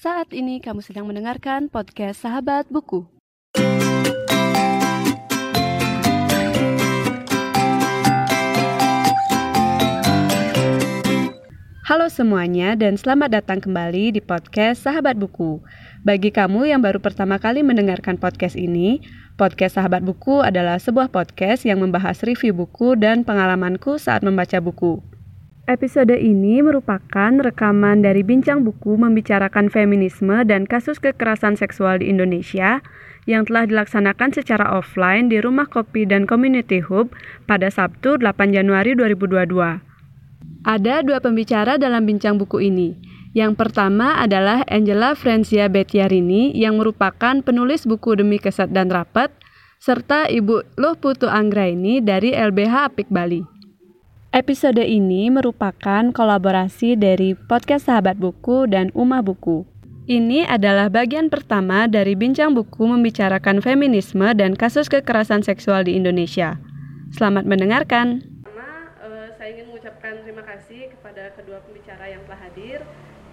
Saat ini kamu sedang mendengarkan podcast Sahabat Buku. Halo semuanya dan selamat datang kembali di podcast Sahabat Buku. Bagi kamu yang baru pertama kali mendengarkan podcast ini, podcast Sahabat Buku adalah sebuah podcast yang membahas review buku dan pengalamanku saat membaca buku. Episode ini merupakan rekaman dari bincang buku membicarakan feminisme dan kasus kekerasan seksual di Indonesia yang telah dilaksanakan secara offline di Rumah Kopi dan Community Hub pada Sabtu 8 Januari 2022. Ada dua pembicara dalam bincang buku ini. Yang pertama adalah Angela Francia Betiarini yang merupakan penulis buku Demi Kesat dan Rapat, serta Ibu Luh Putu Anggraini dari LBH Apik Bali. Episode ini merupakan kolaborasi dari podcast Sahabat Buku dan Umah Buku. Ini adalah bagian pertama dari bincang buku membicarakan feminisme dan kasus kekerasan seksual di Indonesia. Selamat mendengarkan saya ingin mengucapkan terima kasih kepada kedua pembicara yang telah hadir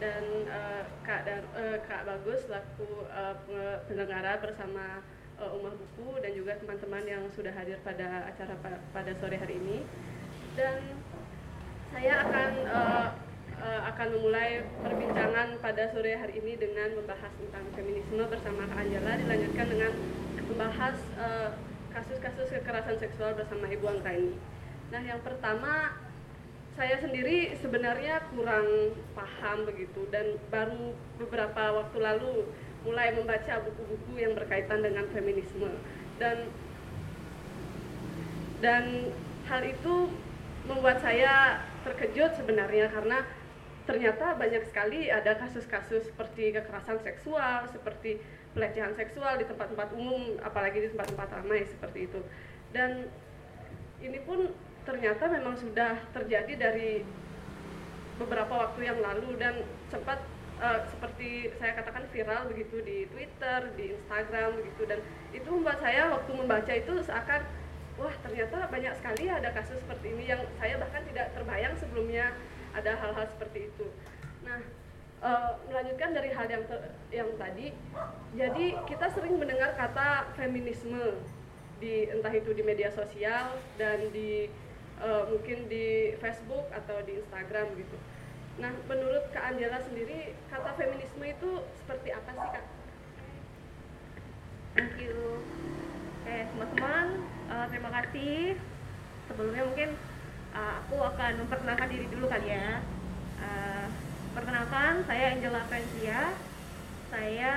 dan uh, Kak dan uh, Kak Bagus selaku uh, penyelenggara bersama uh, Umar Buku dan juga teman-teman yang sudah hadir pada acara pa pada sore hari ini. Dan saya akan uh, uh, akan memulai perbincangan pada sore hari ini dengan membahas tentang feminisme bersama Kak Anjela dilanjutkan dengan membahas kasus-kasus uh, kekerasan seksual bersama Ibu Angka ini. Nah, yang pertama saya sendiri sebenarnya kurang paham begitu dan baru beberapa waktu lalu mulai membaca buku-buku yang berkaitan dengan feminisme dan dan hal itu membuat saya terkejut sebenarnya karena ternyata banyak sekali ada kasus-kasus seperti kekerasan seksual, seperti pelecehan seksual di tempat-tempat umum, apalagi di tempat-tempat ramai seperti itu. Dan ini pun ternyata memang sudah terjadi dari beberapa waktu yang lalu dan sempat uh, seperti saya katakan viral begitu di Twitter, di Instagram begitu dan itu membuat saya waktu membaca itu seakan wah ternyata banyak sekali ada kasus seperti ini yang saya bahkan tidak terbayang sebelumnya ada hal-hal seperti itu. Nah, uh, melanjutkan dari hal yang yang tadi, jadi kita sering mendengar kata feminisme di entah itu di media sosial dan di uh, mungkin di Facebook atau di Instagram gitu. Nah, menurut Kak Anjela sendiri, kata feminisme itu seperti apa sih Kak? Thank you. Oke, teman-teman, uh, terima kasih. Sebelumnya mungkin uh, aku akan memperkenalkan diri dulu kali ya. Uh, perkenalkan, saya Angela Francia. Saya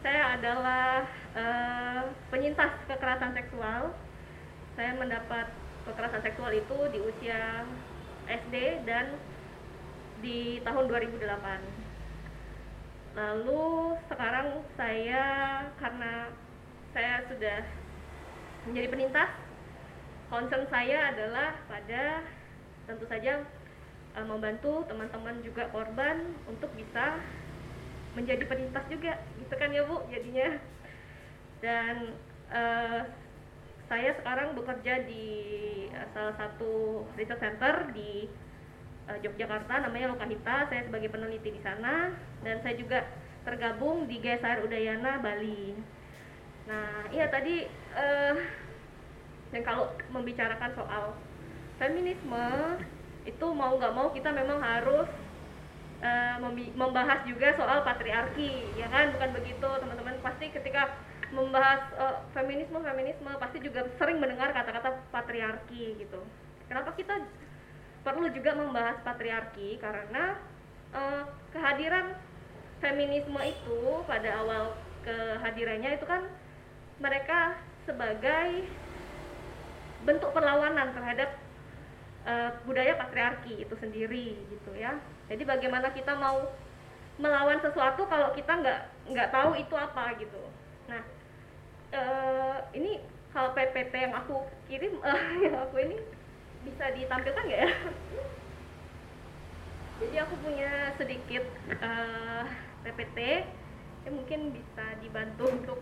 saya adalah uh, penyintas kekerasan seksual. Saya mendapat kekerasan seksual itu di usia SD dan di tahun 2008 lalu sekarang saya karena saya sudah menjadi penintas. Concern saya adalah pada tentu saja uh, membantu teman-teman juga korban untuk bisa menjadi penintas juga gitu kan ya bu jadinya. Dan uh, saya sekarang bekerja di uh, salah satu research center di uh, Yogyakarta namanya Lokahita. Saya sebagai peneliti di sana. Dan saya juga tergabung di GSR Udayana Bali nah iya tadi uh, dan kalau membicarakan soal feminisme itu mau nggak mau kita memang harus uh, membahas juga soal patriarki ya kan? Bukan begitu teman-teman. Pasti ketika membahas uh, feminisme feminisme pasti juga sering mendengar kata-kata patriarki gitu. Kenapa kita perlu juga membahas patriarki? Karena uh, kehadiran feminisme itu pada awal kehadirannya itu kan mereka sebagai bentuk perlawanan terhadap uh, budaya patriarki itu sendiri gitu ya jadi bagaimana kita mau melawan sesuatu kalau kita nggak nggak tahu itu apa gitu nah uh, ini kalau PPT yang aku kirim uh, yang aku ini bisa ditampilkan nggak ya? Jadi aku punya sedikit uh, PPT yang mungkin bisa dibantu untuk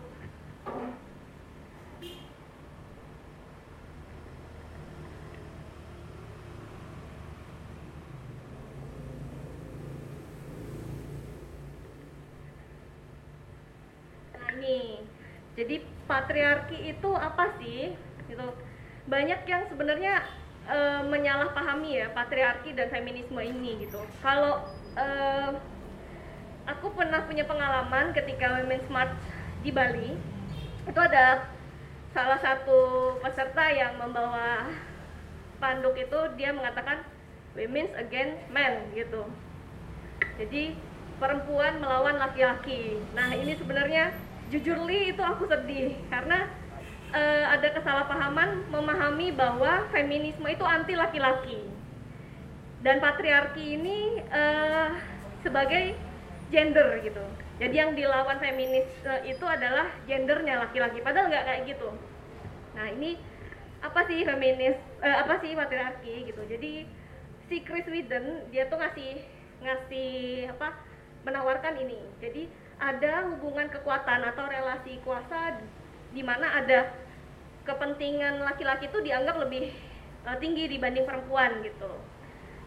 jadi patriarki itu apa sih? Gitu. Banyak yang sebenarnya uh, menyalahpahami ya patriarki dan feminisme ini gitu. Kalau uh, aku pernah punya pengalaman ketika Women's March di Bali itu ada salah satu peserta yang membawa panduk itu dia mengatakan women's against men gitu. Jadi perempuan melawan laki-laki. Nah ini sebenarnya jujur li itu aku sedih. Karena uh, ada kesalahpahaman memahami bahwa feminisme itu anti laki-laki. Dan patriarki ini uh, sebagai gender gitu. Jadi yang dilawan feminis uh, itu adalah gendernya laki-laki. Padahal nggak kayak gitu. Nah ini apa sih feminis uh, apa sih patriarki gitu. Jadi si Chris Whedon dia tuh ngasih ngasih apa menawarkan ini. Jadi ada hubungan kekuatan atau relasi kuasa di mana ada kepentingan laki-laki itu dianggap lebih uh, tinggi dibanding perempuan gitu.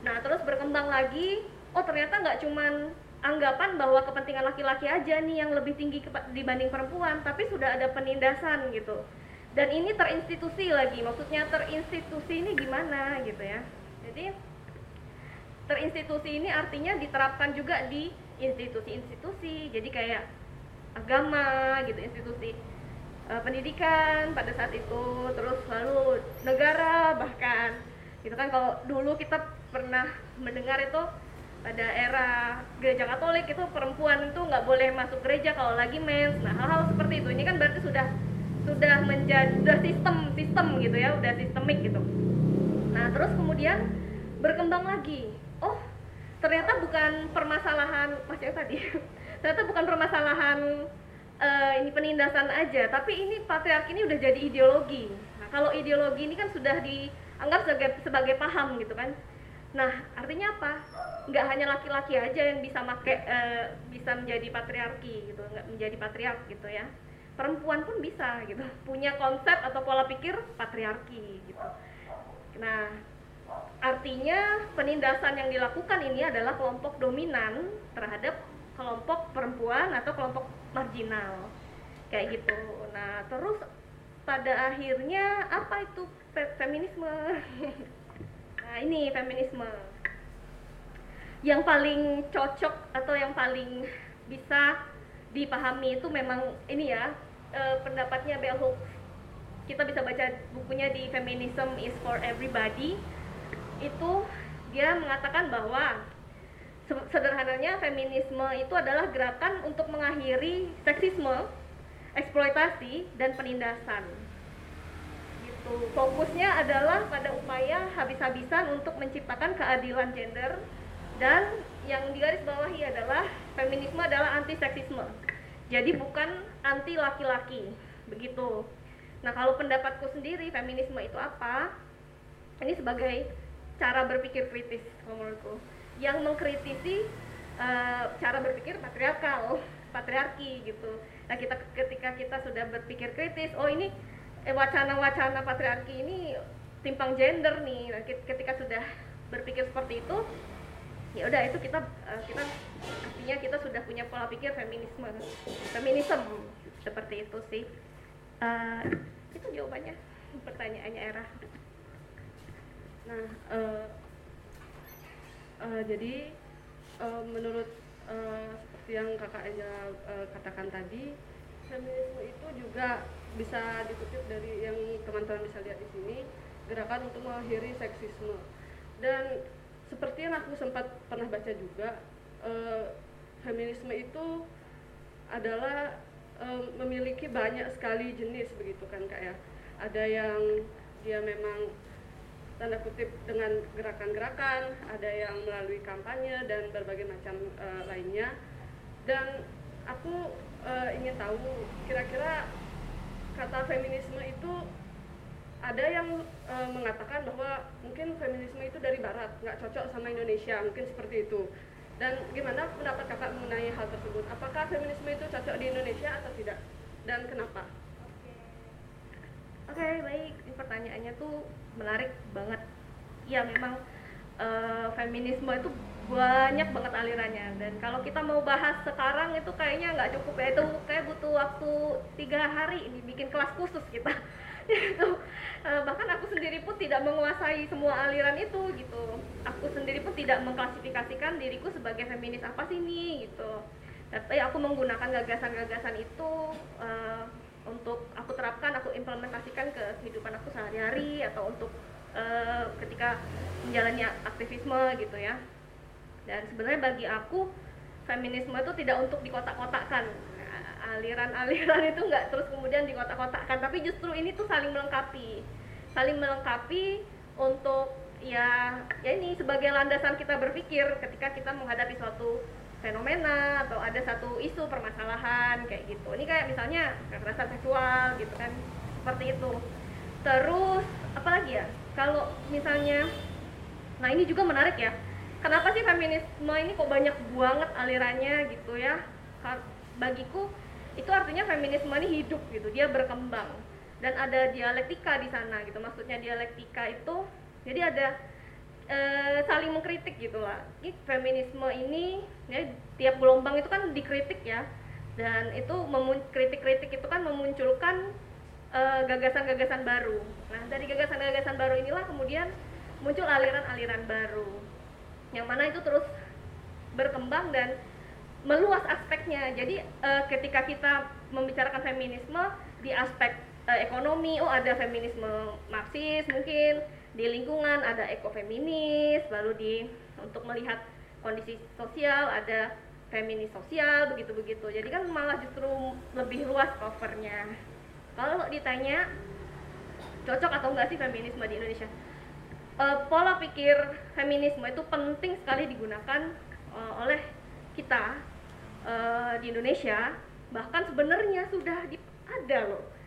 Nah terus berkembang lagi, oh ternyata nggak cuman anggapan bahwa kepentingan laki-laki aja nih yang lebih tinggi dibanding perempuan, tapi sudah ada penindasan gitu. Dan ini terinstitusi lagi, maksudnya terinstitusi ini gimana gitu ya. Jadi terinstitusi ini artinya diterapkan juga di institusi-institusi jadi kayak agama gitu institusi uh, pendidikan pada saat itu terus lalu negara bahkan. Gitu kan kalau dulu kita pernah mendengar itu pada era gereja Katolik itu perempuan itu nggak boleh masuk gereja kalau lagi mens. Nah hal-hal seperti itu ini kan berarti sudah sudah menjadi sudah sistem sistem gitu ya udah sistemik gitu. Nah terus kemudian berkembang lagi. Oh ternyata bukan permasalahan Mas Cek tadi. Ternyata bukan permasalahan uh, ini penindasan aja tapi ini patriarki ini udah jadi ideologi. Nah kalau ideologi ini kan sudah dianggap sebagai sebagai paham gitu kan. Nah artinya apa? Nggak hanya laki-laki aja yang bisa make uh, bisa menjadi patriarki gitu nggak menjadi patriark gitu ya. Perempuan pun bisa gitu. Punya konsep atau pola pikir patriarki gitu. Nah Artinya penindasan yang dilakukan ini adalah kelompok dominan terhadap kelompok perempuan atau kelompok marginal. Kayak gitu. Nah, terus pada akhirnya apa itu fe feminisme? nah, ini feminisme. Yang paling cocok atau yang paling bisa dipahami itu memang ini ya e, pendapatnya Bell Hooks. Kita bisa baca bukunya di Feminism is for Everybody itu dia mengatakan bahwa sederhananya feminisme itu adalah gerakan untuk mengakhiri seksisme, eksploitasi dan penindasan. Gitu. Fokusnya adalah pada upaya habis-habisan untuk menciptakan keadilan gender dan yang digarisbawahi adalah feminisme adalah anti seksisme. Jadi bukan anti laki-laki, begitu. Nah, kalau pendapatku sendiri feminisme itu apa? Ini sebagai cara berpikir kritis menurutku. Yang mengkritisi uh, cara berpikir patriarkal patriarki gitu. Nah kita ketika kita sudah berpikir kritis oh ini eh, wacana-wacana patriarki ini timpang gender nih. Nah, ketika sudah berpikir seperti itu ya udah itu kita uh, kita artinya kita sudah punya pola pikir feminisme feminisme seperti itu sih. Uh, itu jawabannya pertanyaannya era Nah, uh, uh, jadi uh, menurut uh, seperti yang kakak uh, katakan tadi, feminisme itu juga bisa dikutip dari yang teman-teman bisa lihat di sini, gerakan untuk mengakhiri seksisme. Dan seperti yang aku sempat pernah baca juga, uh, feminisme itu adalah uh, memiliki banyak sekali jenis begitu kan kak ya. Ada yang dia memang tanda kutip dengan gerakan-gerakan, ada yang melalui kampanye dan berbagai macam uh, lainnya. Dan aku uh, ingin tahu kira-kira kata feminisme itu ada yang uh, mengatakan bahwa mungkin feminisme itu dari barat, nggak cocok sama Indonesia, mungkin seperti itu. Dan gimana pendapat kakak mengenai hal tersebut? Apakah feminisme itu cocok di Indonesia atau tidak? Dan kenapa? Oke, okay, baik. Ini pertanyaannya tuh menarik banget. Ya memang uh, feminisme itu banyak banget alirannya. Dan kalau kita mau bahas sekarang itu kayaknya nggak cukup ya. Itu kayak butuh waktu tiga hari ini bikin kelas khusus kita. Itu eh, bahkan aku sendiri pun tidak menguasai semua aliran itu gitu. Aku sendiri pun tidak mengklasifikasikan diriku sebagai feminis apa sih ini gitu. Tapi aku menggunakan gagasan-gagasan itu uh, untuk aku terapkan aku implementasikan ke kehidupan aku sehari-hari atau untuk uh, ketika menjalani aktivisme gitu ya. Dan sebenarnya bagi aku feminisme itu tidak untuk dikotak-kotakkan. Aliran-aliran itu nggak terus kemudian dikotak-kotakkan tapi justru ini tuh saling melengkapi. Saling melengkapi untuk ya ya ini sebagai landasan kita berpikir ketika kita menghadapi suatu fenomena atau ada satu isu permasalahan kayak gitu. Ini kayak misalnya kekerasan seksual gitu kan seperti itu. Terus apalagi ya? Kalau misalnya nah ini juga menarik ya. Kenapa sih feminisme ini kok banyak banget alirannya gitu ya? Bagiku itu artinya feminisme ini hidup gitu dia berkembang. Dan ada dialektika di sana gitu maksudnya dialektika itu jadi ada e, saling mengkritik gitu lah. Ini feminisme ini ya tiap gelombang itu kan dikritik ya. Dan itu kritik-kritik itu kan memunculkan eh, gagasan-gagasan baru. Nah dari gagasan-gagasan baru inilah kemudian muncul aliran-aliran baru. Yang mana itu terus berkembang dan meluas aspeknya. Jadi uh, ketika kita membicarakan feminisme di aspek uh, ekonomi oh ada feminisme marxis mungkin di lingkungan ada ekofeminis baru di untuk melihat kondisi sosial ada feminis sosial begitu begitu jadi kan malah justru lebih luas covernya. Kalau ditanya cocok atau enggak sih feminisme di Indonesia? Uh, pola pikir feminisme itu penting sekali digunakan uh, oleh kita uh, di Indonesia. Bahkan sebenarnya sudah ada loh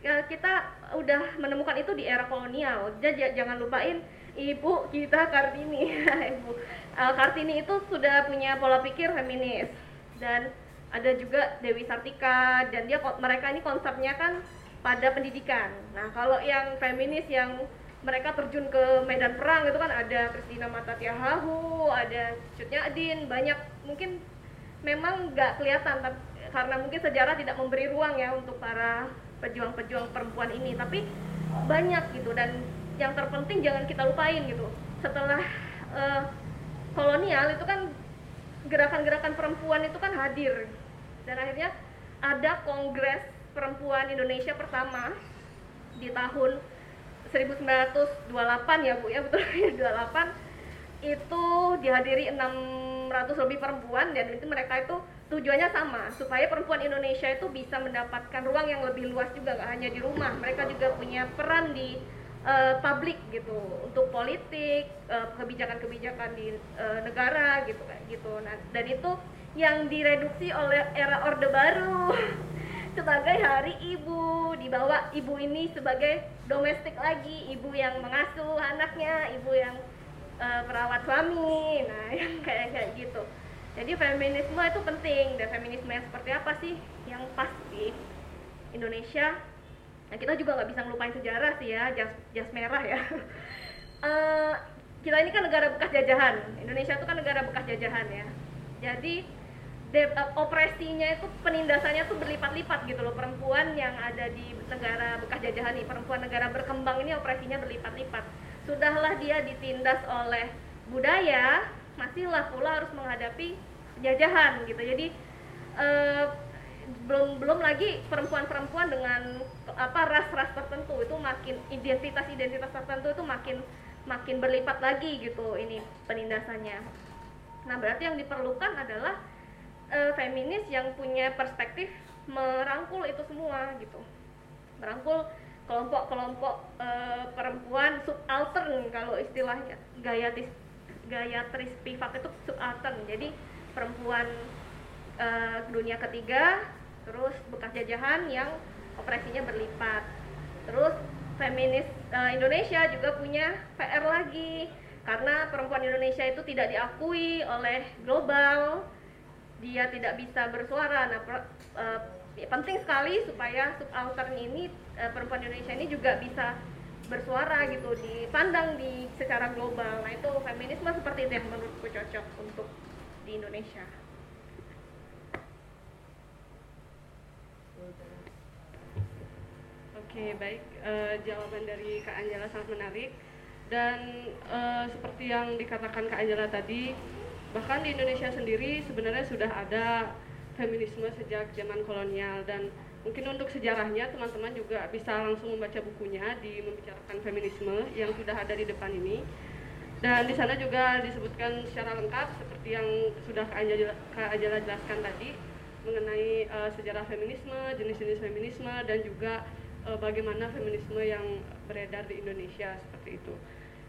kita udah menemukan itu di era kolonial. Jadi jangan lupain ibu kita Kartini. Ibu. Uh, Kartini itu sudah punya pola pikir feminis. Dan ada juga Dewi Sartika. Dan dia mereka ini konsepnya kan pada pendidikan. Nah kalau yang feminis yang mereka terjun ke medan perang itu kan ada Kristina Matatiahahu, ada Cutnya Adin, banyak. Mungkin memang nggak kelihatan tapi, karena mungkin sejarah tidak memberi ruang ya untuk para pejuang-pejuang perempuan ini tapi banyak gitu. Dan yang terpenting jangan kita lupain gitu. Setelah uh, kolonial itu kan gerakan-gerakan perempuan itu kan hadir. Dan akhirnya ada kongres perempuan Indonesia pertama di tahun 1928 ya Bu ya betul. ya 28 itu dihadiri 600 lebih perempuan dan itu mereka itu tujuannya sama supaya perempuan Indonesia itu bisa mendapatkan ruang yang lebih luas juga nggak hanya di rumah. Mereka juga punya peran di uh, publik gitu untuk politik kebijakan-kebijakan uh, di uh, negara gitu gitu. Nah dan itu yang direduksi oleh era orde baru sebagai hari ibu dibawa ibu ini sebagai domestik lagi ibu yang mengasuh anaknya ibu yang uh, perawat suami nah yang kayak kayak gitu jadi feminisme itu penting. Dan feminisme yang seperti apa sih? Yang pas di Indonesia. Nah kita juga nggak bisa ngelupain sejarah sih ya. Jas jas merah ya. Uh, kita ini kan negara bekas jajahan. Indonesia itu kan negara bekas jajahan ya. Jadi de, uh, opresinya itu penindasannya tuh berlipat-lipat gitu loh. Perempuan yang ada di negara bekas jajahan nih perempuan negara berkembang ini opresinya berlipat-lipat. Sudahlah dia ditindas oleh budaya masihlah pula harus menghadapi jajahan gitu. Jadi uh, belum belum lagi perempuan-perempuan dengan apa ras-ras tertentu. Itu makin identitas-identitas tertentu itu makin makin berlipat lagi gitu ini penindasannya. Nah berarti yang diperlukan adalah uh, feminis yang punya perspektif merangkul itu semua gitu. Merangkul kelompok-kelompok uh, perempuan subaltern kalau istilahnya. Gaya gaya tris pivak itu subaltern. Jadi perempuan uh, dunia ketiga terus bekas jajahan yang operasinya berlipat. Terus feminis uh, Indonesia juga punya PR lagi karena perempuan Indonesia itu tidak diakui oleh global. Dia tidak bisa bersuara. Nah, per, uh, penting sekali supaya subaltern ini perempuan Indonesia ini juga bisa bersuara gitu dipandang di secara global. Nah itu feminisme seperti itu yang menurutku cocok untuk di Indonesia Oke, baik. Uh, jawaban dari Kak Anjala sangat menarik. Dan uh, seperti yang dikatakan Kak Anjala tadi, bahkan di Indonesia sendiri sebenarnya sudah ada feminisme sejak zaman kolonial dan mungkin untuk sejarahnya teman-teman juga bisa langsung membaca bukunya di membicarakan feminisme yang sudah ada di depan ini. Dan di sana juga disebutkan secara lengkap seperti yang sudah Kak Anjala, jelaskan tadi mengenai uh, sejarah feminisme, jenis-jenis feminisme dan juga uh, bagaimana feminisme yang beredar di Indonesia seperti itu.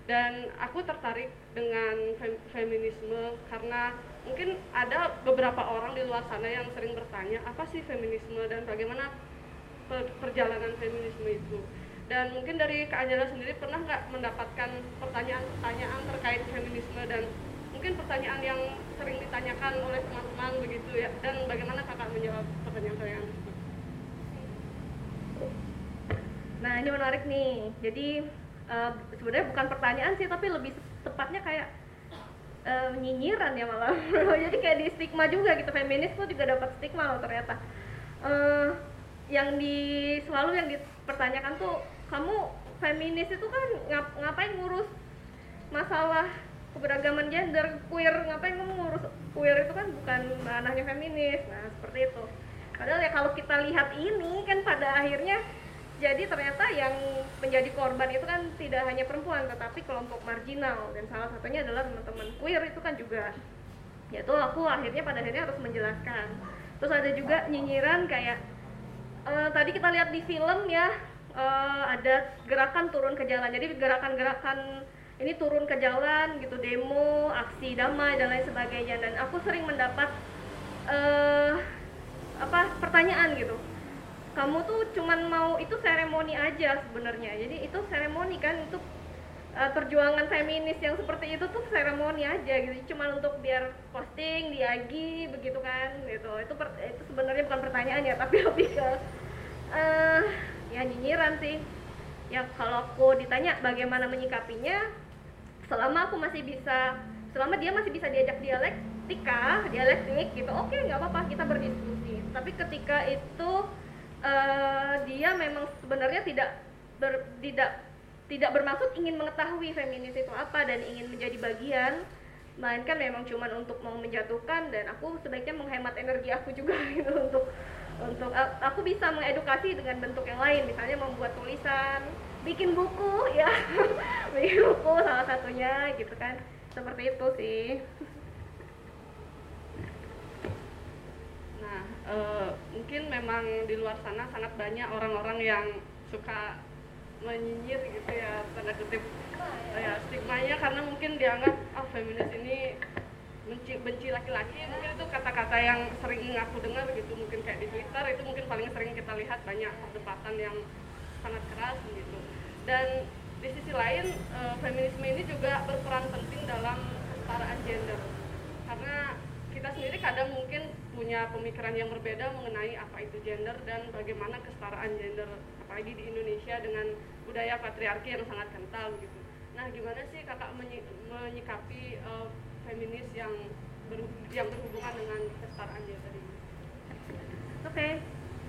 Dan aku tertarik dengan fem feminisme karena mungkin ada beberapa orang di luar sana yang sering bertanya apa sih feminisme dan bagaimana per perjalanan feminisme itu. Dan mungkin dari Kak Anjala sendiri pernah nggak mendapatkan pertanyaan-pertanyaan terkait feminisme dan mungkin pertanyaan yang sering ditanyakan oleh teman-teman begitu ya dan bagaimana kakak menjawab pertanyaan-pertanyaan? Nah ini menarik nih. Jadi uh, sebenarnya bukan pertanyaan sih, tapi lebih tepatnya kayak uh, nyinyiran ya malah. Jadi kayak di stigma juga gitu. Feminis tuh juga dapat stigma loh ternyata. Uh, yang di selalu yang dipertanyakan tuh kamu feminis itu kan ngap, ngapain ngurus masalah keberagaman gender queer ngapain kamu ngurus queer? Itu kan bukan ranahnya feminis. Nah seperti itu. Padahal ya kalau kita lihat ini kan pada akhirnya jadi ternyata yang menjadi korban itu kan tidak hanya perempuan tetapi kelompok marginal. Dan salah satunya adalah teman-teman queer itu kan juga. Yaitu aku akhirnya pada akhirnya harus menjelaskan. Terus ada juga nyinyiran kayak uh, tadi kita lihat di film ya uh, ada gerakan turun ke jalan. Jadi gerakan-gerakan ini turun ke jalan gitu demo aksi damai dan lain sebagainya. Dan aku sering mendapat uh, apa pertanyaan gitu. Kamu tuh cuman mau itu seremoni aja sebenarnya. Jadi itu seremoni kan itu uh, perjuangan feminis yang seperti itu tuh seremoni aja gitu. Cuma untuk biar posting di IG begitu kan gitu. Itu itu sebenarnya bukan pertanyaan ya tapi lebih ke uh, ya nyinyiran sih. Ya kalau aku ditanya bagaimana menyikapinya selama aku masih bisa selama dia masih bisa diajak dialektika dialektik gitu oke okay, nggak apa-apa kita berdiskusi. Tapi ketika itu uh, dia memang sebenarnya tidak ber, tidak tidak bermaksud ingin mengetahui feminis itu apa dan ingin menjadi bagian melainkan memang cuma untuk mau menjatuhkan dan aku sebaiknya menghemat energi aku juga gitu untuk untuk aku bisa mengedukasi dengan bentuk yang lain. Misalnya membuat tulisan bikin buku ya. Bikin buku salah satunya gitu kan. Seperti itu sih. Uh, mungkin memang di luar sana sangat banyak orang-orang yang suka menyinyir gitu ya tanda kutip. Uh, ya. Stigmanya karena mungkin dianggap ah oh, feminis ini benci benci laki-laki mungkin itu kata-kata yang sering aku dengar gitu. Mungkin kayak di Twitter itu mungkin paling sering kita lihat banyak perdebatan yang sangat keras gitu. Dan di sisi lain uh, feminisme ini juga berperan penting dalam kesetaraan gender. Karena kita sendiri kadang mungkin punya pemikiran yang berbeda mengenai apa itu gender dan bagaimana kesetaraan gender apalagi di Indonesia dengan budaya patriarki yang sangat kental gitu. Nah, gimana sih kakak menyikapi uh, feminis yang ber, yang berhubungan dengan kesetaraan gender ini? Oke, okay.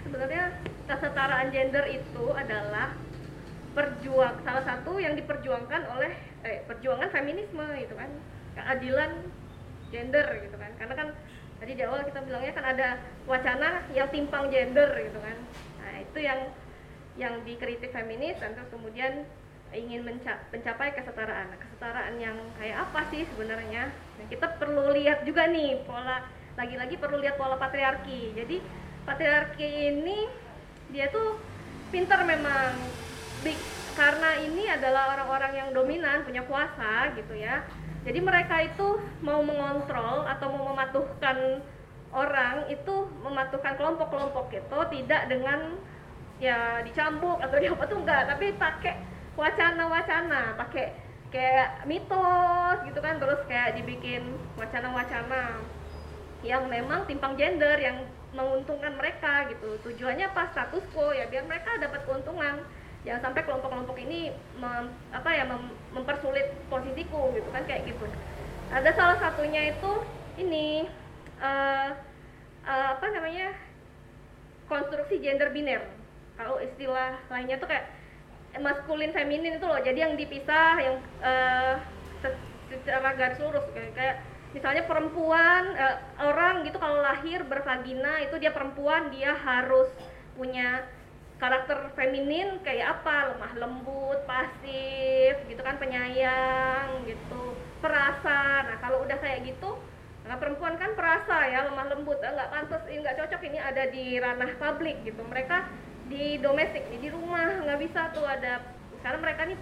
sebenarnya kesetaraan gender itu adalah perjuang salah satu yang diperjuangkan oleh eh, perjuangan feminisme itu kan keadilan gender gitu kan karena kan tadi di awal kita bilangnya kan ada wacana yang timpang gender gitu kan nah itu yang yang dikritik feminis terus kemudian ingin mencapai kesetaraan. Nah, kesetaraan yang kayak apa sih sebenarnya? Nah, kita perlu lihat juga nih pola lagi-lagi perlu lihat pola patriarki. Jadi patriarki ini dia tuh pintar memang. Big, karena ini adalah orang-orang yang dominan punya kuasa gitu ya. Jadi mereka itu mau mengontrol atau mau mematuhkan orang itu mematuhkan kelompok-kelompok itu tidak dengan ya dicambuk atau apa tuh enggak. Tapi pakai wacana-wacana pakai kayak mitos gitu kan terus kayak dibikin wacana-wacana yang memang timpang gender yang menguntungkan mereka gitu. Tujuannya apa? Status quo ya biar mereka dapat keuntungan. Jangan sampai kelompok-kelompok ini mem, apa ya mem, mempersulit posisiku gitu kan kayak gitu. Ada salah satunya itu ini uh, uh, apa namanya konstruksi gender biner. Kalau istilah lainnya tuh kayak maskulin feminin itu loh. Jadi yang dipisah yang uh, secara garis lurus kayak, kayak misalnya perempuan uh, orang gitu kalau lahir bervagina itu dia perempuan dia harus punya karakter feminin kayak apa? Lemah lembut pasif gitu kan penyayang gitu perasa. Nah kalau udah kayak gitu nah perempuan kan perasa ya lemah lembut. Nggak pantas nggak cocok ini ada di ranah publik gitu. Mereka di domestik nih di rumah nggak bisa tuh ada karena mereka nih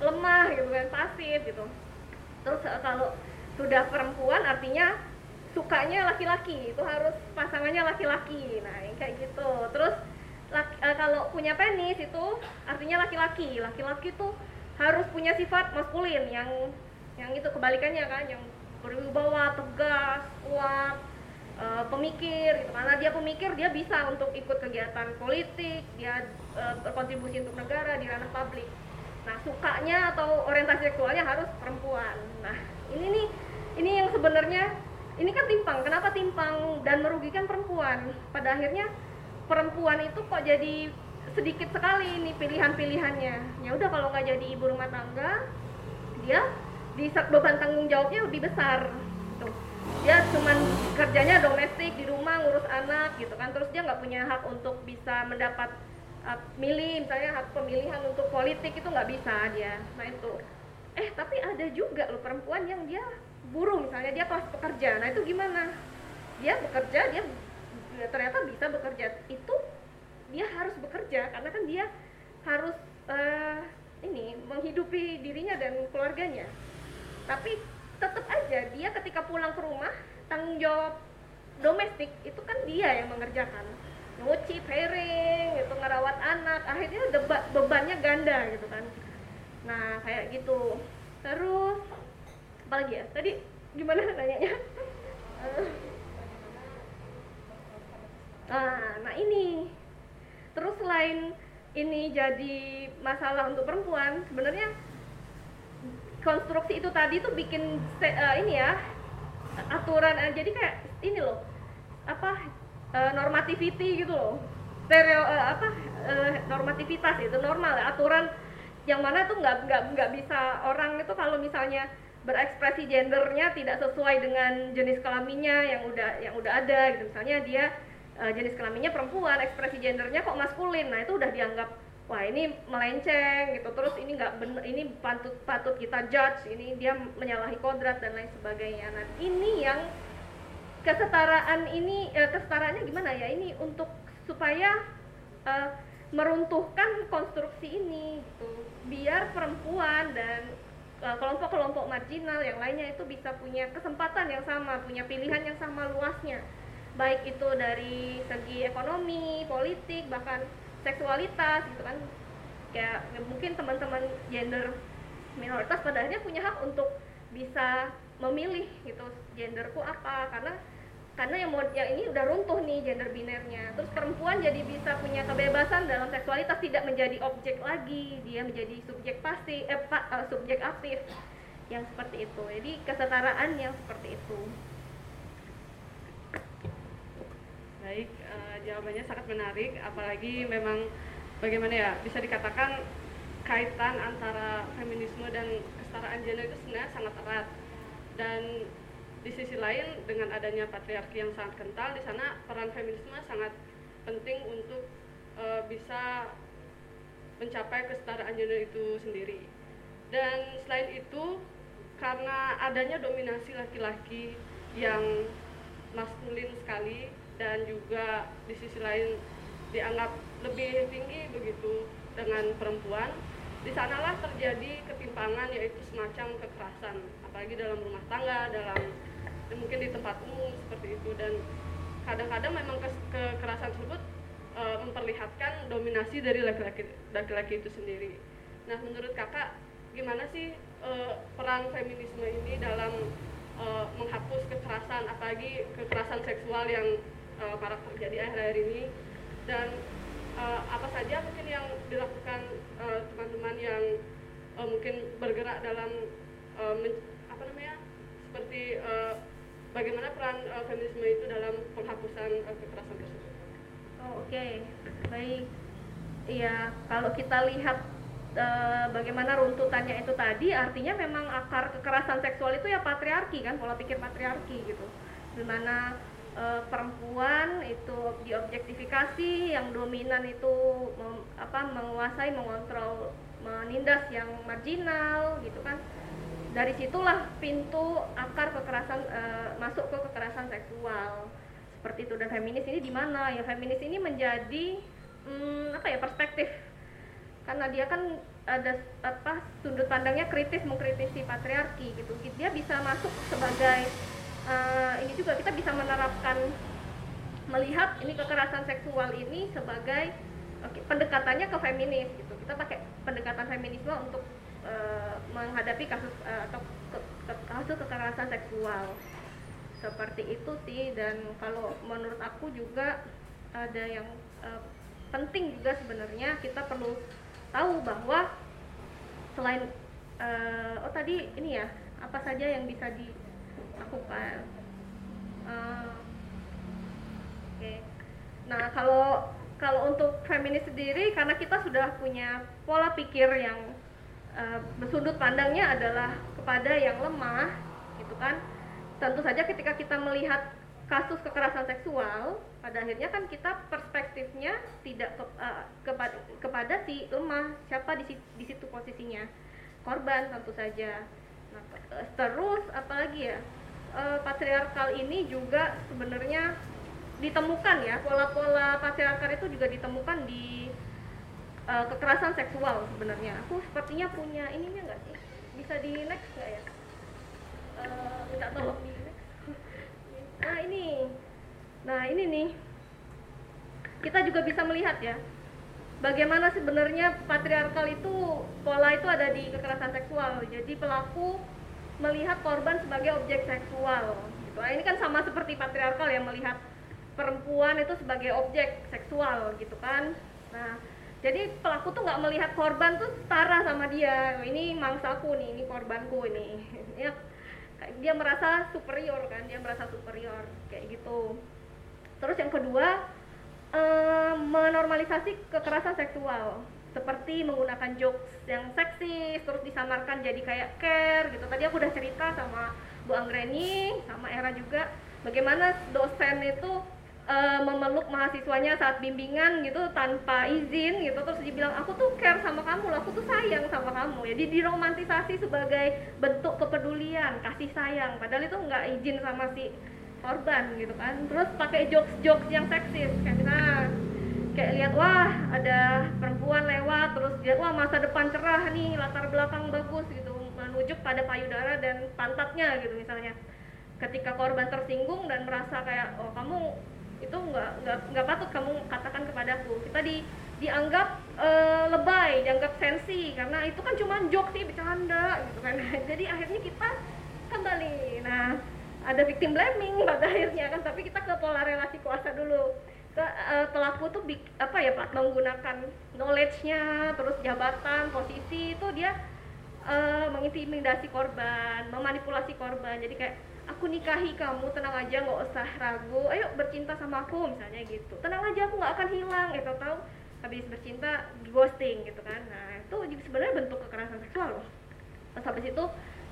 lemah gitu kan pasif gitu. Terus eh, kalau sudah perempuan artinya sukanya laki-laki itu harus pasangannya laki-laki nah kayak gitu. Terus laki, uh, kalau punya penis itu artinya laki-laki laki-laki tuh harus punya sifat maskulin yang yang itu kebalikannya kan yang berwibawa tegas kuat uh, pemikir gitu. Karena dia pemikir dia bisa untuk ikut kegiatan politik dia uh, berkontribusi untuk negara di ranah publik. Nah sukanya atau orientasi seksualnya harus perempuan. Nah ini nih ini yang sebenarnya ini kan timpang. Kenapa timpang dan merugikan perempuan? Pada akhirnya perempuan itu kok jadi sedikit sekali ini pilihan-pilihannya. Ya udah kalau nggak jadi ibu rumah tangga dia di beban tanggung jawabnya lebih besar dia cuman kerjanya domestik di rumah ngurus anak gitu kan. Terus dia nggak punya hak untuk bisa mendapat uh, milih misalnya hak pemilihan untuk politik itu nggak bisa dia. Nah itu. Eh tapi ada juga loh perempuan yang dia buruh misalnya dia pas pekerja. Nah itu gimana? Dia bekerja dia ternyata bisa bekerja. Itu dia harus bekerja karena kan dia harus uh, ini menghidupi dirinya dan keluarganya. Tapi tetap aja dia ketika pulang ke rumah tanggung jawab domestik itu kan dia yang mengerjakan. Nyuci piring itu ngerawat anak akhirnya debat bebannya ganda gitu kan. Nah kayak gitu. Terus apa lagi ya? Tadi gimana nanyanya? Nah, nah ini. Terus selain ini jadi masalah untuk perempuan, sebenarnya konstruksi itu tadi tuh bikin uh, ini ya aturan uh, jadi kayak ini loh apa uh, normativity gitu loh. Stereo uh, apa uh, normativitas itu normal aturan yang mana tuh nggak nggak nggak bisa orang itu kalau misalnya berekspresi gendernya tidak sesuai dengan jenis kelaminnya yang udah yang udah ada gitu. Misalnya dia uh, jenis kelaminnya perempuan ekspresi gendernya kok maskulin. Nah itu udah dianggap wah ini melenceng gitu. Terus ini nggak bener ini patut patut kita judge ini dia menyalahi kodrat dan lain sebagainya. Nah ini yang kesetaraan ini eh, kesetaraannya gimana ya? Ini untuk supaya uh, meruntuhkan konstruksi ini gitu. Biar perempuan dan kelompok-kelompok marginal yang lainnya itu bisa punya kesempatan yang sama punya pilihan yang sama luasnya. Baik itu dari segi ekonomi, politik, bahkan seksualitas gitu kan. Kayak ya mungkin teman-teman gender minoritas pada akhirnya punya hak untuk bisa memilih gitu genderku apa. Karena karena yang mau yang ini udah runtuh nih gender binernya terus perempuan jadi bisa punya kebebasan dalam seksualitas tidak menjadi objek lagi. Dia menjadi subjek pasti eh, uh, subjek aktif. Yang seperti itu. Jadi kesetaraan yang seperti itu Baik, uh, jawabannya sangat menarik, apalagi memang bagaimana ya bisa dikatakan kaitan antara feminisme dan kesetaraan gender itu sebenarnya sangat erat. Dan di sisi lain dengan adanya patriarki yang sangat kental di sana peran feminisme sangat penting untuk uh, bisa mencapai kesetaraan gender itu sendiri. Dan selain itu karena adanya dominasi laki-laki yang maskulin sekali dan juga di sisi lain dianggap lebih tinggi begitu dengan perempuan di sanalah terjadi ketimpangan yaitu semacam kekerasan apalagi dalam rumah tangga dalam mungkin di tempat umum seperti itu. Dan kadang-kadang memang ke kekerasan tersebut e, memperlihatkan dominasi dari laki-laki laki-laki itu sendiri. Nah menurut kakak gimana sih e, peran feminisme ini dalam e, menghapus kekerasan apalagi kekerasan seksual yang uh, para terjadi akhir-akhir ini dan uh, apa saja mungkin yang dilakukan uh, teman-teman uh, yang uh, mungkin bergerak dalam uh, apa namanya seperti uh, bagaimana peran uh, feminisme itu dalam penghapusan uh, kekerasan tersebut. Oh, Oke, okay. baik. Iya, kalau kita lihat uh, bagaimana runtutannya itu tadi, artinya memang akar kekerasan seksual itu ya patriarki kan, pola pikir patriarki gitu, di mana uh, perempuan itu diobjektifikasi, yang dominan itu mem, apa menguasai, mengontrol, menindas yang marginal gitu kan. Dari situlah pintu akar kekerasan uh, masuk ke kekerasan seksual. Seperti itu. Dan feminis ini di mana? Ya feminis ini menjadi hmm, apa ya perspektif. Karena dia kan ada apa sudut pandangnya kritis mengkritisi patriarki gitu. Dia bisa masuk sebagai uh, ini juga kita bisa menerapkan melihat ini kekerasan seksual ini sebagai okay, pendekatannya ke feminis gitu. Kita pakai pendekatan feminisme untuk uh, menghadapi kasus uh, atau ke, ke, kasus kekerasan seksual. Seperti itu sih dan kalau menurut aku juga ada yang uh, penting juga sebenarnya kita perlu tahu bahwa selain uh, oh tadi ini ya apa saja yang bisa dilakukan uh, oke. Okay. nah kalau kalau untuk feminis sendiri karena kita sudah punya pola pikir yang uh, bersudut pandangnya adalah kepada yang lemah gitu kan. Tentu saja ketika kita melihat kasus kekerasan seksual pada akhirnya kan kita perspektifnya tidak ke, uh, kepada, kepada si lemah siapa di, di situ posisinya? Korban tentu saja nah, terus apalagi ya? Uh, patriarkal ini juga sebenarnya ditemukan ya. Pola-pola patriarkal itu juga ditemukan di uh, kekerasan seksual sebenarnya. Aku sepertinya punya ininya nggak sih? Bisa di next nggak ya? Uh, minta tolong di next. Nah ini. Nah ini nih. Kita juga bisa melihat ya bagaimana sebenarnya patriarkal itu pola itu ada di kekerasan seksual. Jadi pelaku melihat korban sebagai objek seksual gitu. Nah, ini kan sama seperti patriarkal yang melihat perempuan itu sebagai objek seksual gitu kan. Nah jadi pelaku tuh nggak melihat korban tuh setara sama dia. Ini mangsaku nih ini korbanku ini. Ya dia merasa superior kan dia merasa superior kayak gitu. Terus yang kedua uh, menormalisasi kekerasan seksual. Seperti menggunakan jokes yang seksis terus disamarkan jadi kayak care gitu. Tadi aku udah cerita sama Bu Anggreni sama Era juga bagaimana dosen itu uh, memeluk mahasiswanya saat bimbingan gitu tanpa izin gitu. Terus dia bilang aku tuh care sama kamu aku tuh sayang sama kamu. Jadi diromantisasi sebagai bentuk kepedulian kasih sayang. Padahal itu nggak izin sama si korban gitu kan. Terus pakai jokes jokes yang seksis kayak misalnya kayak lihat wah ada perempuan lewat terus lihat wah masa depan cerah nih latar belakang bagus gitu menuju pada payudara dan pantatnya gitu misalnya. Ketika korban tersinggung dan merasa kayak oh kamu itu nggak nggak nggak patut kamu katakan kepadaku. Kita di dianggap uh, lebay dianggap sensi karena itu kan cuma jokes sih bercanda gitu kan. Jadi akhirnya kita kembali. Nah ada victim blaming pada akhirnya kan tapi kita ke pola relasi kuasa dulu. Ke uh, pelaku tuh bik, apa ya pak menggunakan knowledge-nya terus jabatan posisi itu dia uh, mengintimidasi korban memanipulasi korban. Jadi kayak aku nikahi kamu tenang aja nggak usah ragu. Ayo bercinta sama aku misalnya gitu. Tenang aja aku nggak akan hilang gitu. Tahu habis bercinta ghosting gitu kan. Nah itu sebenarnya bentuk kekerasan seksual loh. Pas habis itu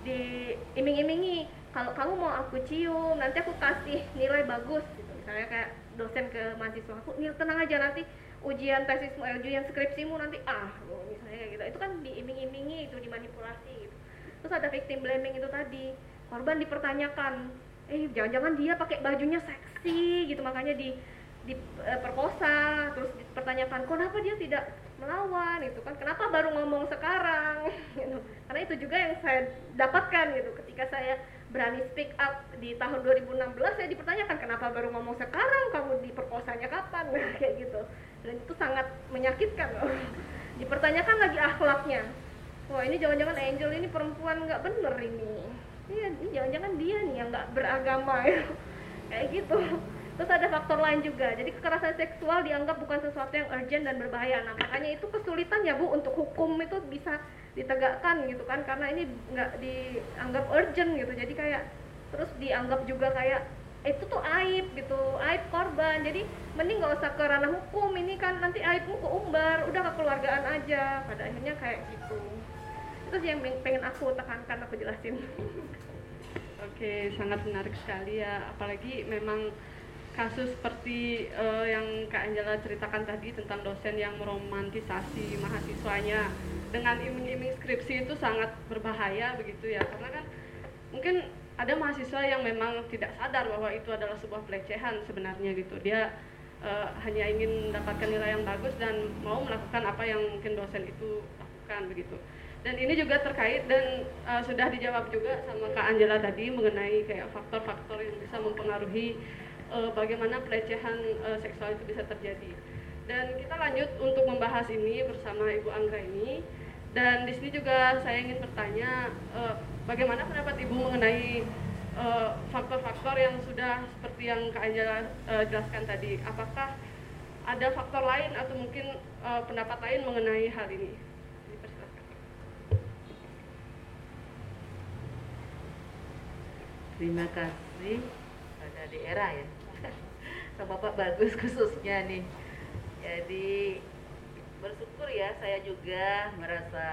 diiming-imingi kalau kamu mau aku cium nanti aku kasih nilai bagus gitu. Misalnya kayak dosen ke mahasiswa aku nil tenang aja nanti ujian tesismu eh, ujian skripsimu nanti ah loh, misalnya kayak gitu. Itu kan diiming-imingi itu dimanipulasi gitu. Terus ada victim blaming itu tadi korban dipertanyakan eh jangan-jangan dia pakai bajunya seksi gitu. Makanya di diperkosa terus dipertanyakan kenapa dia tidak melawan? Itu kan kenapa baru ngomong sekarang? Gitu. karena itu juga yang saya dapatkan gitu ketika saya berani speak up di tahun 2016 saya dipertanyakan kenapa baru ngomong sekarang? Kamu diperkosanya kapan? Kayak gitu. Dan itu sangat menyakitkan loh. Dipertanyakan lagi akhlaknya. Wah ini jangan-jangan Angel ini perempuan nggak bener ini. Iya ini jangan-jangan dia nih yang nggak beragama ya. Kayak gitu. Terus ada faktor lain juga. Jadi kekerasan seksual dianggap bukan sesuatu yang urgent dan berbahaya. Nah makanya itu kesulitan ya bu untuk hukum itu bisa ditegakkan gitu kan karena ini nggak dianggap urgent gitu. Jadi kayak terus dianggap juga kayak itu tuh aib gitu. Aib korban. Jadi mending nggak usah ke ranah hukum. Ini kan nanti aibmu keumbar. Udah kekeluargaan aja. Pada akhirnya kayak gitu. Itu sih yang pengen aku tekankan aku jelasin. Oke, sangat menarik sekali ya. Apalagi memang kasus seperti uh, yang Kak Angela ceritakan tadi tentang dosen yang meromantisasi mahasiswanya dengan iming-iming skripsi itu sangat berbahaya begitu ya. Karena kan mungkin ada mahasiswa yang memang tidak sadar bahwa itu adalah sebuah pelecehan sebenarnya gitu. Dia uh, hanya ingin mendapatkan nilai yang bagus dan mau melakukan apa yang mungkin dosen itu lakukan begitu dan ini juga terkait dan uh, sudah dijawab juga sama Kak Angela tadi mengenai kayak faktor-faktor yang bisa mempengaruhi uh, bagaimana pelecehan uh, seksual itu bisa terjadi. Dan kita lanjut untuk membahas ini bersama Ibu Anggra ini. Dan di sini juga saya ingin bertanya uh, bagaimana pendapat Ibu mengenai faktor-faktor uh, yang sudah seperti yang Kak Angela uh, jelaskan tadi. Apakah ada faktor lain atau mungkin uh, pendapat lain mengenai hal ini? Terima kasih pada daerah ya. Bapak bagus khususnya nih. Jadi bersyukur ya saya juga merasa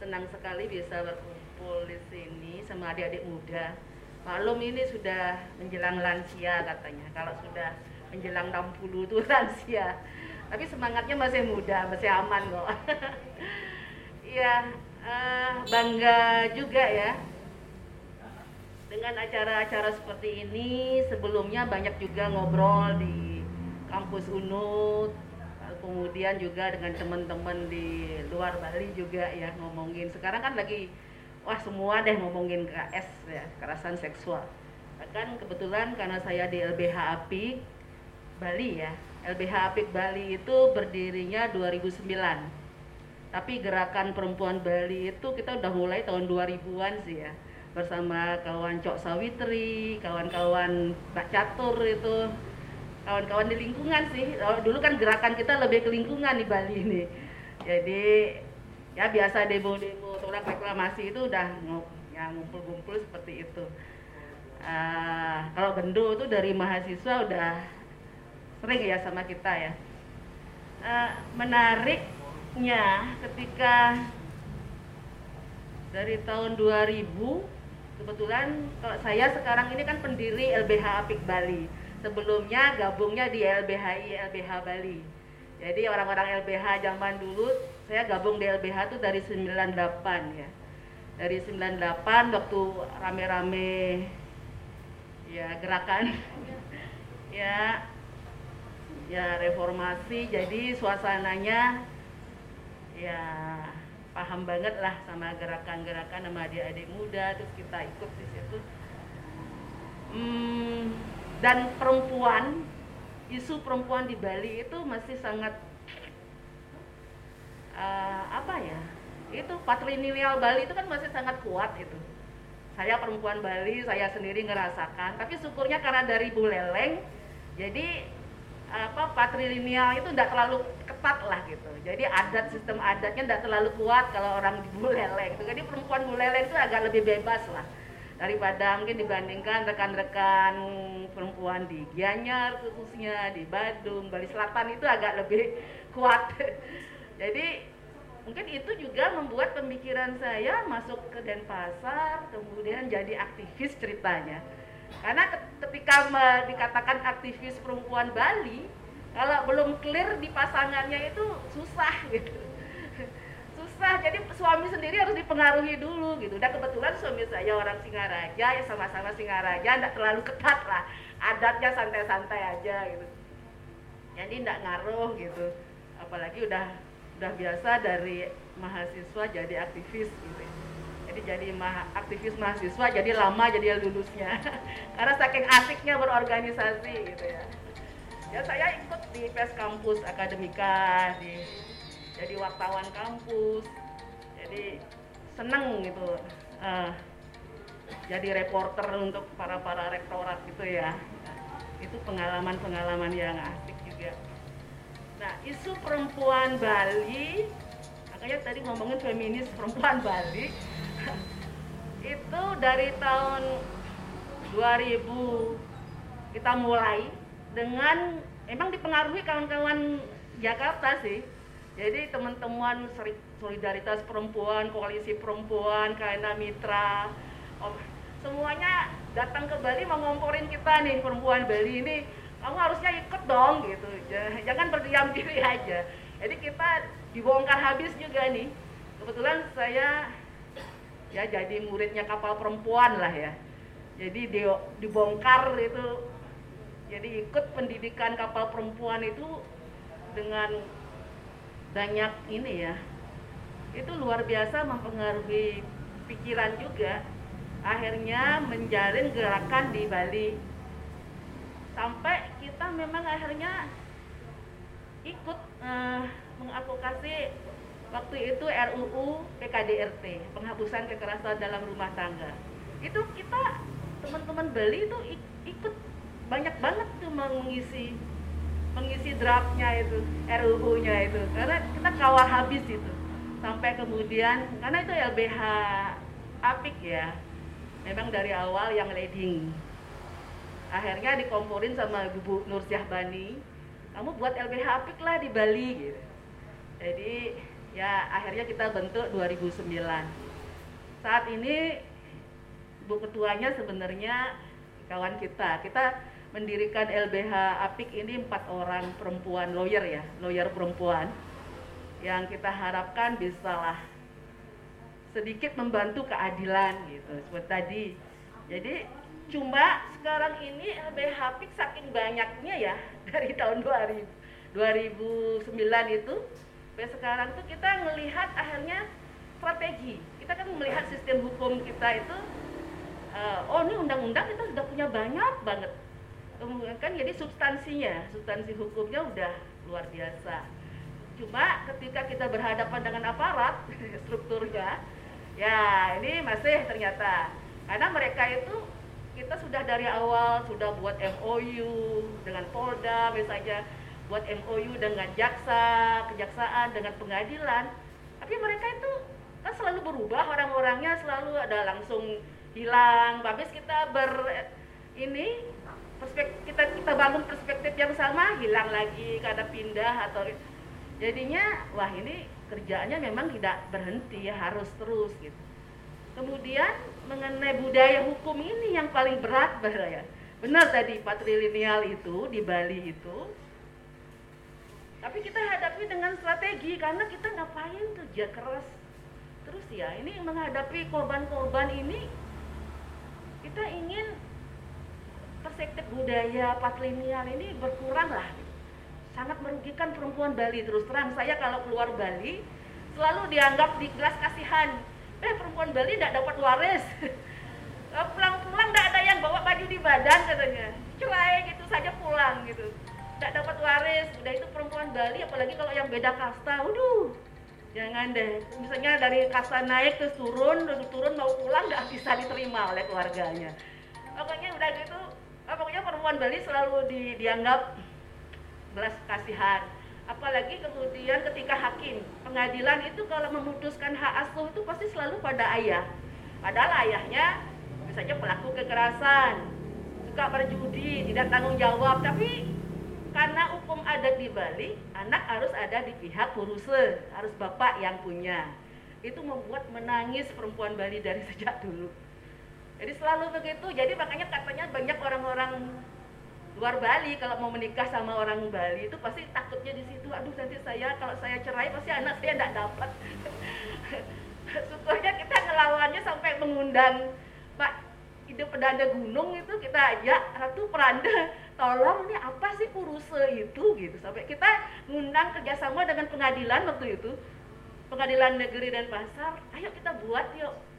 senang sekali bisa berkumpul di sini sama adik-adik muda. Maklum ini sudah menjelang lansia katanya. Kalau sudah menjelang 60 itu lansia. Tapi semangatnya masih muda, masih aman kok. Iya, uh, bangga juga ya dengan acara-acara seperti ini sebelumnya banyak juga ngobrol di kampus UNUD kemudian juga dengan teman-teman di luar Bali juga ya ngomongin. Sekarang kan lagi wah semua deh ngomongin KS ya kekerasan seksual. Bahkan kebetulan karena saya di LBH APIK Bali ya LBH APIK Bali itu berdirinya 2009 tapi gerakan perempuan Bali itu kita udah mulai tahun 2000-an sih ya bersama kawan Cok Sawitri, kawan-kawan Mbak Catur itu, kawan-kawan di lingkungan sih. Dulu kan gerakan kita lebih ke lingkungan di Bali ini. Jadi ya biasa demo-demo tolak reklamasi itu udah yang ngumpul-ngumpul seperti itu. Uh, kalau Gendo itu dari mahasiswa udah sering ya sama kita ya. Uh, menariknya ketika dari tahun 2000 kebetulan kalau saya sekarang ini kan pendiri LBH Apik Bali. Sebelumnya gabungnya di LBHI LBH Bali. Jadi orang-orang LBH zaman dulu saya gabung di LBH itu dari 98 ya. Dari 98 waktu rame-rame ya gerakan. Ya ya reformasi. Jadi suasananya ya paham banget lah sama gerakan-gerakan sama adik-adik muda terus kita ikut di situ. Hmm, dan perempuan isu perempuan di Bali itu masih sangat uh, apa ya itu patrilineal Bali itu kan masih sangat kuat itu. Saya perempuan Bali saya sendiri ngerasakan tapi syukurnya karena dari Buleleng jadi apa patrilineal itu tidak terlalu ketat lah gitu. Jadi adat sistem adatnya tidak terlalu kuat kalau orang di Buleleng itu jadi perempuan Buleleng itu agak lebih bebas lah. Daripada mungkin dibandingkan rekan-rekan perempuan di Gianyar khususnya di Badung Bali Selatan itu agak lebih kuat. Jadi mungkin itu juga membuat pemikiran saya masuk ke Denpasar kemudian jadi aktivis ceritanya. Karena ketika dikatakan aktivis perempuan Bali, kalau belum clear di pasangannya itu susah gitu. susah, jadi suami sendiri harus dipengaruhi dulu gitu. Dan kebetulan suami saya orang Singaraja, ya sama-sama Singaraja, tidak terlalu ketat lah. Adatnya santai-santai aja gitu. Jadi tidak ngaruh gitu. Apalagi udah udah biasa dari mahasiswa jadi aktivis gitu jadi jadi ma aktivis mahasiswa jadi lama jadi lulusnya karena saking asiknya berorganisasi gitu ya ya saya ikut di pes kampus akademika di jadi wartawan kampus. Jadi seneng gitu uh, jadi reporter untuk para para rektorat gitu ya. Itu pengalaman-pengalaman yang asik juga. Nah isu perempuan Bali makanya tadi ngomongin feminis perempuan Bali itu dari tahun 2000 kita mulai dengan emang dipengaruhi kawan-kawan Jakarta sih. Jadi teman-teman solidaritas perempuan, koalisi perempuan, Kaina Mitra, oh, semuanya datang ke Bali mau ngomporin kita nih perempuan Bali ini. Kamu harusnya ikut dong gitu. Jangan berdiam diri aja. Jadi kita dibongkar habis juga nih. Kebetulan saya ya jadi muridnya kapal perempuan lah ya. Jadi di, dibongkar itu jadi ikut pendidikan kapal perempuan itu dengan banyak ini ya. Itu luar biasa mempengaruhi pikiran juga. Akhirnya menjalin gerakan di Bali. Sampai kita memang akhirnya ikut uh, mengadvokasi waktu itu RUU PKDRT penghapusan kekerasan dalam rumah tangga. Itu kita teman-teman Bali itu ikut banyak banget tuh mengisi mengisi draftnya itu RUU-nya itu. Karena kita kawal habis itu. Sampai kemudian karena itu LBH apik ya. Memang dari awal yang leading. Akhirnya dikomporin sama Bu Nur Syahbani. Kamu buat LBH apik lah di Bali gitu. Jadi ya akhirnya kita bentuk 2009 saat ini bu ketuanya sebenarnya kawan kita. Kita mendirikan LBH Apik ini empat orang perempuan lawyer ya lawyer perempuan yang kita harapkan bisalah sedikit membantu keadilan gitu seperti tadi. Jadi cuma sekarang ini LBH Apik saking banyaknya ya dari tahun 2000 2009 itu sampai sekarang tuh kita melihat akhirnya strategi. Kita kan melihat sistem hukum kita itu uh, oh ini undang-undang kita sudah punya banyak banget kan jadi substansinya substansi hukumnya udah luar biasa cuma ketika kita berhadapan dengan aparat strukturnya ya ini masih ternyata karena mereka itu kita sudah dari awal sudah buat MOU dengan Polda misalnya buat MOU dengan jaksa, kejaksaan, dengan pengadilan. Tapi mereka itu kan selalu berubah orang-orangnya selalu ada langsung hilang. Habis kita ber ini perspektif kita kita bangun perspektif yang sama hilang lagi karena pindah atau jadinya wah ini kerjaannya memang tidak berhenti ya harus terus gitu. Kemudian mengenai budaya hukum ini yang paling berat bahaya. Benar tadi patrilineal itu di Bali itu tapi kita hadapi dengan strategi karena kita ngapain kerja keras terus ya ini menghadapi korban-korban ini kita ingin perspektif budaya patrilineal ini berkurang lah. Sangat merugikan perempuan Bali terus terang. Saya kalau keluar Bali selalu dianggap di kelas kasihan. Eh perempuan Bali tidak dapat waris. Pulang-pulang tidak ada yang bawa baju di badan katanya. Cerai gitu saja pulang gitu. Tidak dapat waris. Udah itu perempuan Bali apalagi kalau yang beda kasta. Waduh jangan deh. Misalnya dari kasta naik ke turun turun mau pulang nggak bisa diterima oleh keluarganya. Pokoknya udah gitu oh, pokoknya perempuan Bali selalu di, dianggap belas kasihan. Apalagi kemudian ketika hakim pengadilan itu kalau memutuskan hak asuh itu pasti selalu pada ayah. Padahal ayahnya misalnya pelaku kekerasan suka berjudi tidak tanggung jawab. Tapi karena hukum adat di Bali anak harus ada di pihak puruse harus bapak yang punya. Itu membuat menangis perempuan Bali dari sejak dulu jadi selalu begitu. Jadi makanya katanya banyak orang-orang luar Bali kalau mau menikah sama orang Bali itu pasti takutnya di situ aduh nanti saya kalau saya cerai pasti anak saya tidak dapat. Syukurnya kita ngelawannya sampai mengundang Pak ide pedanda gunung itu kita ajak Ratu Peranda tolong ini apa sih uruse itu? Gitu. Sampai kita ngundang kerjasama dengan pengadilan waktu itu pengadilan negeri dan pasar ayo kita buat yuk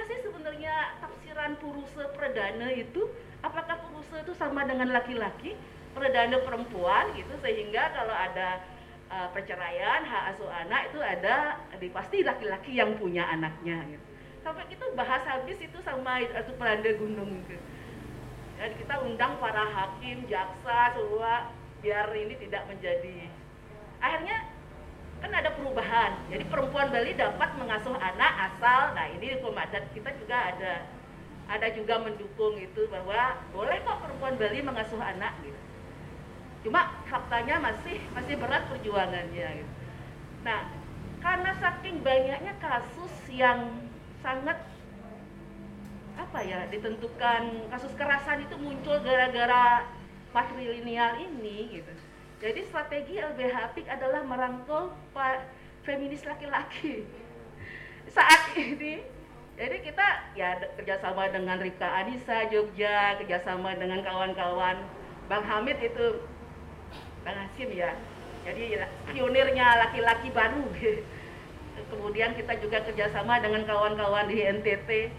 sih sebenarnya tafsiran puruse perdana itu? Apakah puruse itu sama dengan laki-laki perdana perempuan gitu sehingga kalau ada uh, perceraian hak asuh anak itu ada pasti laki-laki yang punya anaknya gitu. Sampai kita bahas habis itu sama itu Pelanda Gunung gitu dan kita undang para hakim jaksa semua biar ini tidak menjadi akhirnya kan ada perubahan. Jadi perempuan Bali dapat mengasuh anak asal nah ini hukum adat. Kita juga ada ada juga mendukung itu bahwa boleh kok perempuan Bali mengasuh anak gitu. Cuma faktanya masih masih berat perjuangannya gitu. nah karena saking banyaknya kasus yang sangat apa ya ditentukan kasus kekerasan itu muncul gara-gara patrilineal ini gitu jadi strategi LBH PIK adalah merangkul feminis laki-laki saat ini. Jadi kita ya kerjasama dengan Rika Anissa Jogja, kerjasama dengan kawan-kawan Bang Hamid itu Bang Hasim ya. Jadi pionirnya laki-laki baru. Kemudian kita juga kerjasama dengan kawan-kawan di NTT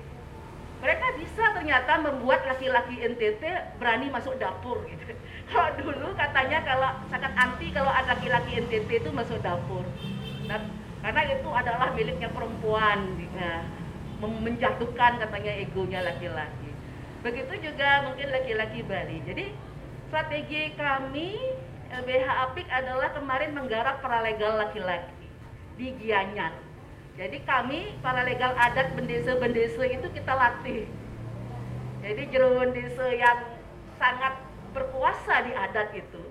mereka bisa ternyata membuat laki-laki NTT berani masuk dapur gitu. Kalau dulu katanya kalau sangat anti kalau ada laki-laki NTT itu masuk dapur. Nah, karena itu adalah miliknya perempuan, nah, menjatuhkan katanya egonya laki-laki. Begitu juga mungkin laki-laki Bali. Jadi strategi kami LBH Apik adalah kemarin menggarap paralegal laki-laki di Gianyar jadi kami para legal adat bendesa-bendesa itu kita latih. Jadi jero bendesa yang sangat berkuasa di adat itu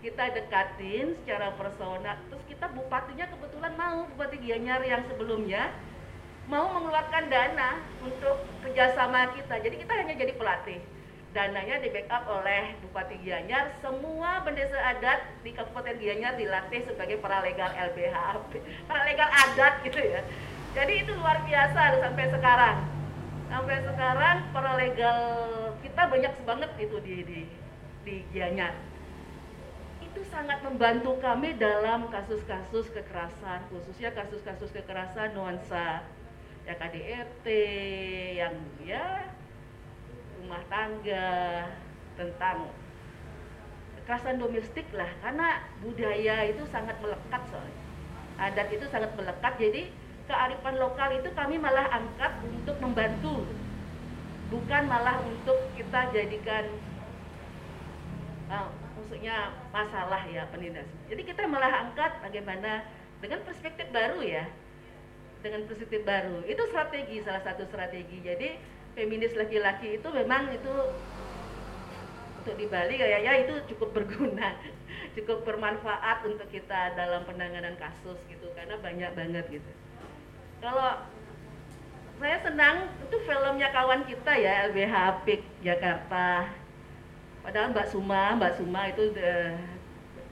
kita dekatin secara personal. Terus kita bupatinya kebetulan mau bupati Gianyar yang sebelumnya mau mengeluarkan dana untuk kerjasama kita. Jadi kita hanya jadi pelatih dananya di backup oleh Bupati Gianyar. Semua bendesa adat di Kabupaten Gianyar dilatih sebagai paralegal LBH paralegal adat gitu ya. Jadi itu luar biasa sampai sekarang. Sampai sekarang paralegal kita banyak banget itu di di di Gianyar. Itu sangat membantu kami dalam kasus-kasus kekerasan khususnya kasus-kasus kekerasan nuansa ya KDRT yang ya rumah tangga tentang kekerasan domestik lah. Karena budaya itu sangat melekat soalnya. Adat itu sangat melekat jadi kearifan lokal itu kami malah angkat untuk membantu. Bukan malah untuk kita jadikan uh, maksudnya masalah ya penindas. Jadi kita malah angkat bagaimana dengan perspektif baru ya. Dengan perspektif baru. Itu strategi salah satu strategi. Jadi feminis laki-laki itu memang itu untuk di Bali kayaknya itu cukup berguna cukup bermanfaat untuk kita dalam penanganan kasus gitu karena banyak banget gitu. Kalau saya senang itu filmnya kawan kita ya LBH Apik Jakarta. Padahal Mbak Suma Mbak Suma itu de,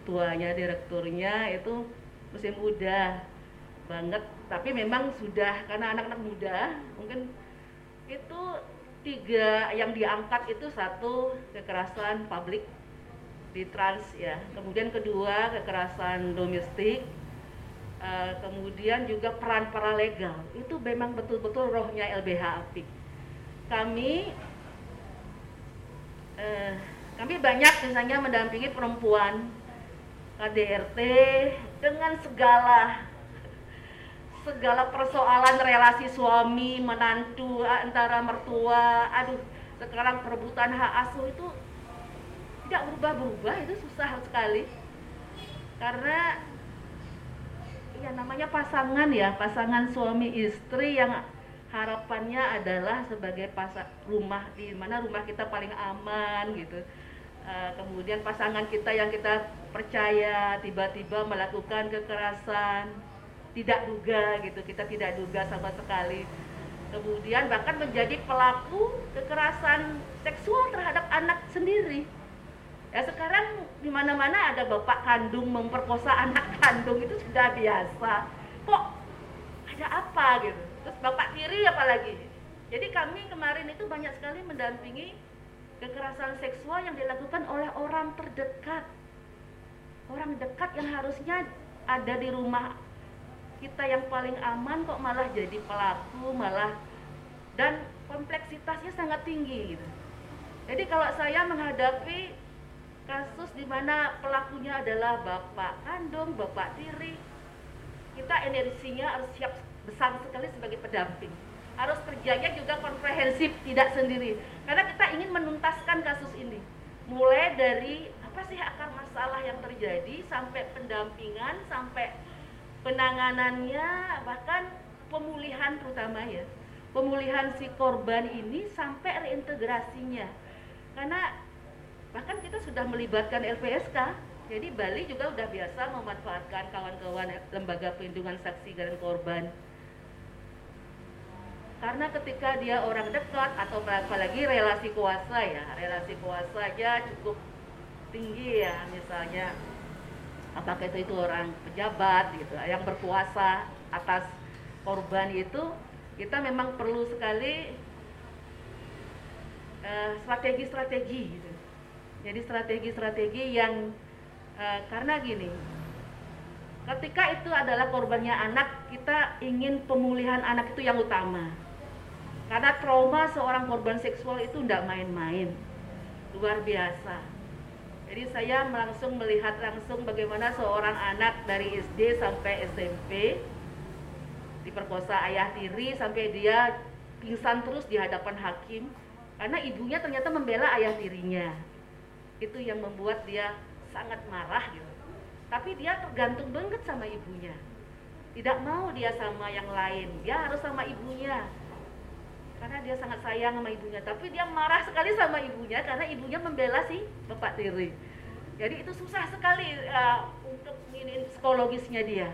tuanya direkturnya itu masih muda banget tapi memang sudah karena anak-anak muda mungkin itu tiga yang diangkat itu satu kekerasan publik di trans ya. Kemudian kedua kekerasan domestik. Uh, kemudian juga peran paralegal. Itu memang betul-betul rohnya LBH Apik. Kami uh, kami banyak misalnya mendampingi perempuan KDRT dengan segala segala persoalan relasi suami menantu antara mertua aduh sekarang perebutan hak asuh itu tidak berubah-berubah itu susah sekali. Karena ya namanya pasangan ya pasangan suami istri yang harapannya adalah sebagai pasang rumah di mana rumah kita paling aman gitu. Uh, kemudian pasangan kita yang kita percaya tiba-tiba melakukan kekerasan tidak duga gitu kita tidak duga sama sekali kemudian bahkan menjadi pelaku kekerasan seksual terhadap anak sendiri Ya sekarang di mana-mana ada bapak kandung memperkosa anak kandung itu sudah biasa. Kok ada apa gitu? Terus bapak tiri apalagi? Jadi kami kemarin itu banyak sekali mendampingi kekerasan seksual yang dilakukan oleh orang terdekat. Orang dekat yang harusnya ada di rumah kita yang paling aman kok malah jadi pelaku, malah dan kompleksitasnya sangat tinggi gitu. Jadi kalau saya menghadapi kasus di mana pelakunya adalah bapak kandung, bapak tiri, kita energinya harus siap besar sekali sebagai pendamping. harus kerjanya juga komprehensif tidak sendiri karena kita ingin menuntaskan kasus ini mulai dari apa sih akar masalah yang terjadi sampai pendampingan sampai penanganannya bahkan pemulihan terutama ya pemulihan si korban ini sampai reintegrasinya. Karena bahkan kita sudah melibatkan LPSK jadi Bali juga sudah biasa memanfaatkan kawan-kawan lembaga perlindungan saksi dan korban. Karena ketika dia orang dekat atau apalagi relasi kuasa ya relasi kuasa aja cukup tinggi ya misalnya apakah itu itu orang pejabat gitu yang berkuasa atas korban itu kita memang perlu sekali eh, strategi-strategi uh, gitu. Jadi strategi-strategi yang uh, karena gini, ketika itu adalah korbannya anak, kita ingin pemulihan anak itu yang utama. Karena trauma seorang korban seksual itu tidak main-main, luar biasa. Jadi saya langsung melihat langsung bagaimana seorang anak dari SD sampai SMP diperkosa ayah tiri sampai dia pingsan terus di hadapan hakim. Karena ibunya ternyata membela ayah tirinya. Itu yang membuat dia sangat marah gitu. Tapi dia tergantung banget sama ibunya. Tidak mau dia sama yang lain. Dia harus sama ibunya karena dia sangat sayang sama ibunya. Tapi dia marah sekali sama ibunya karena ibunya membela si bapak tiri. Jadi itu susah sekali uh, untuk ini psikologisnya dia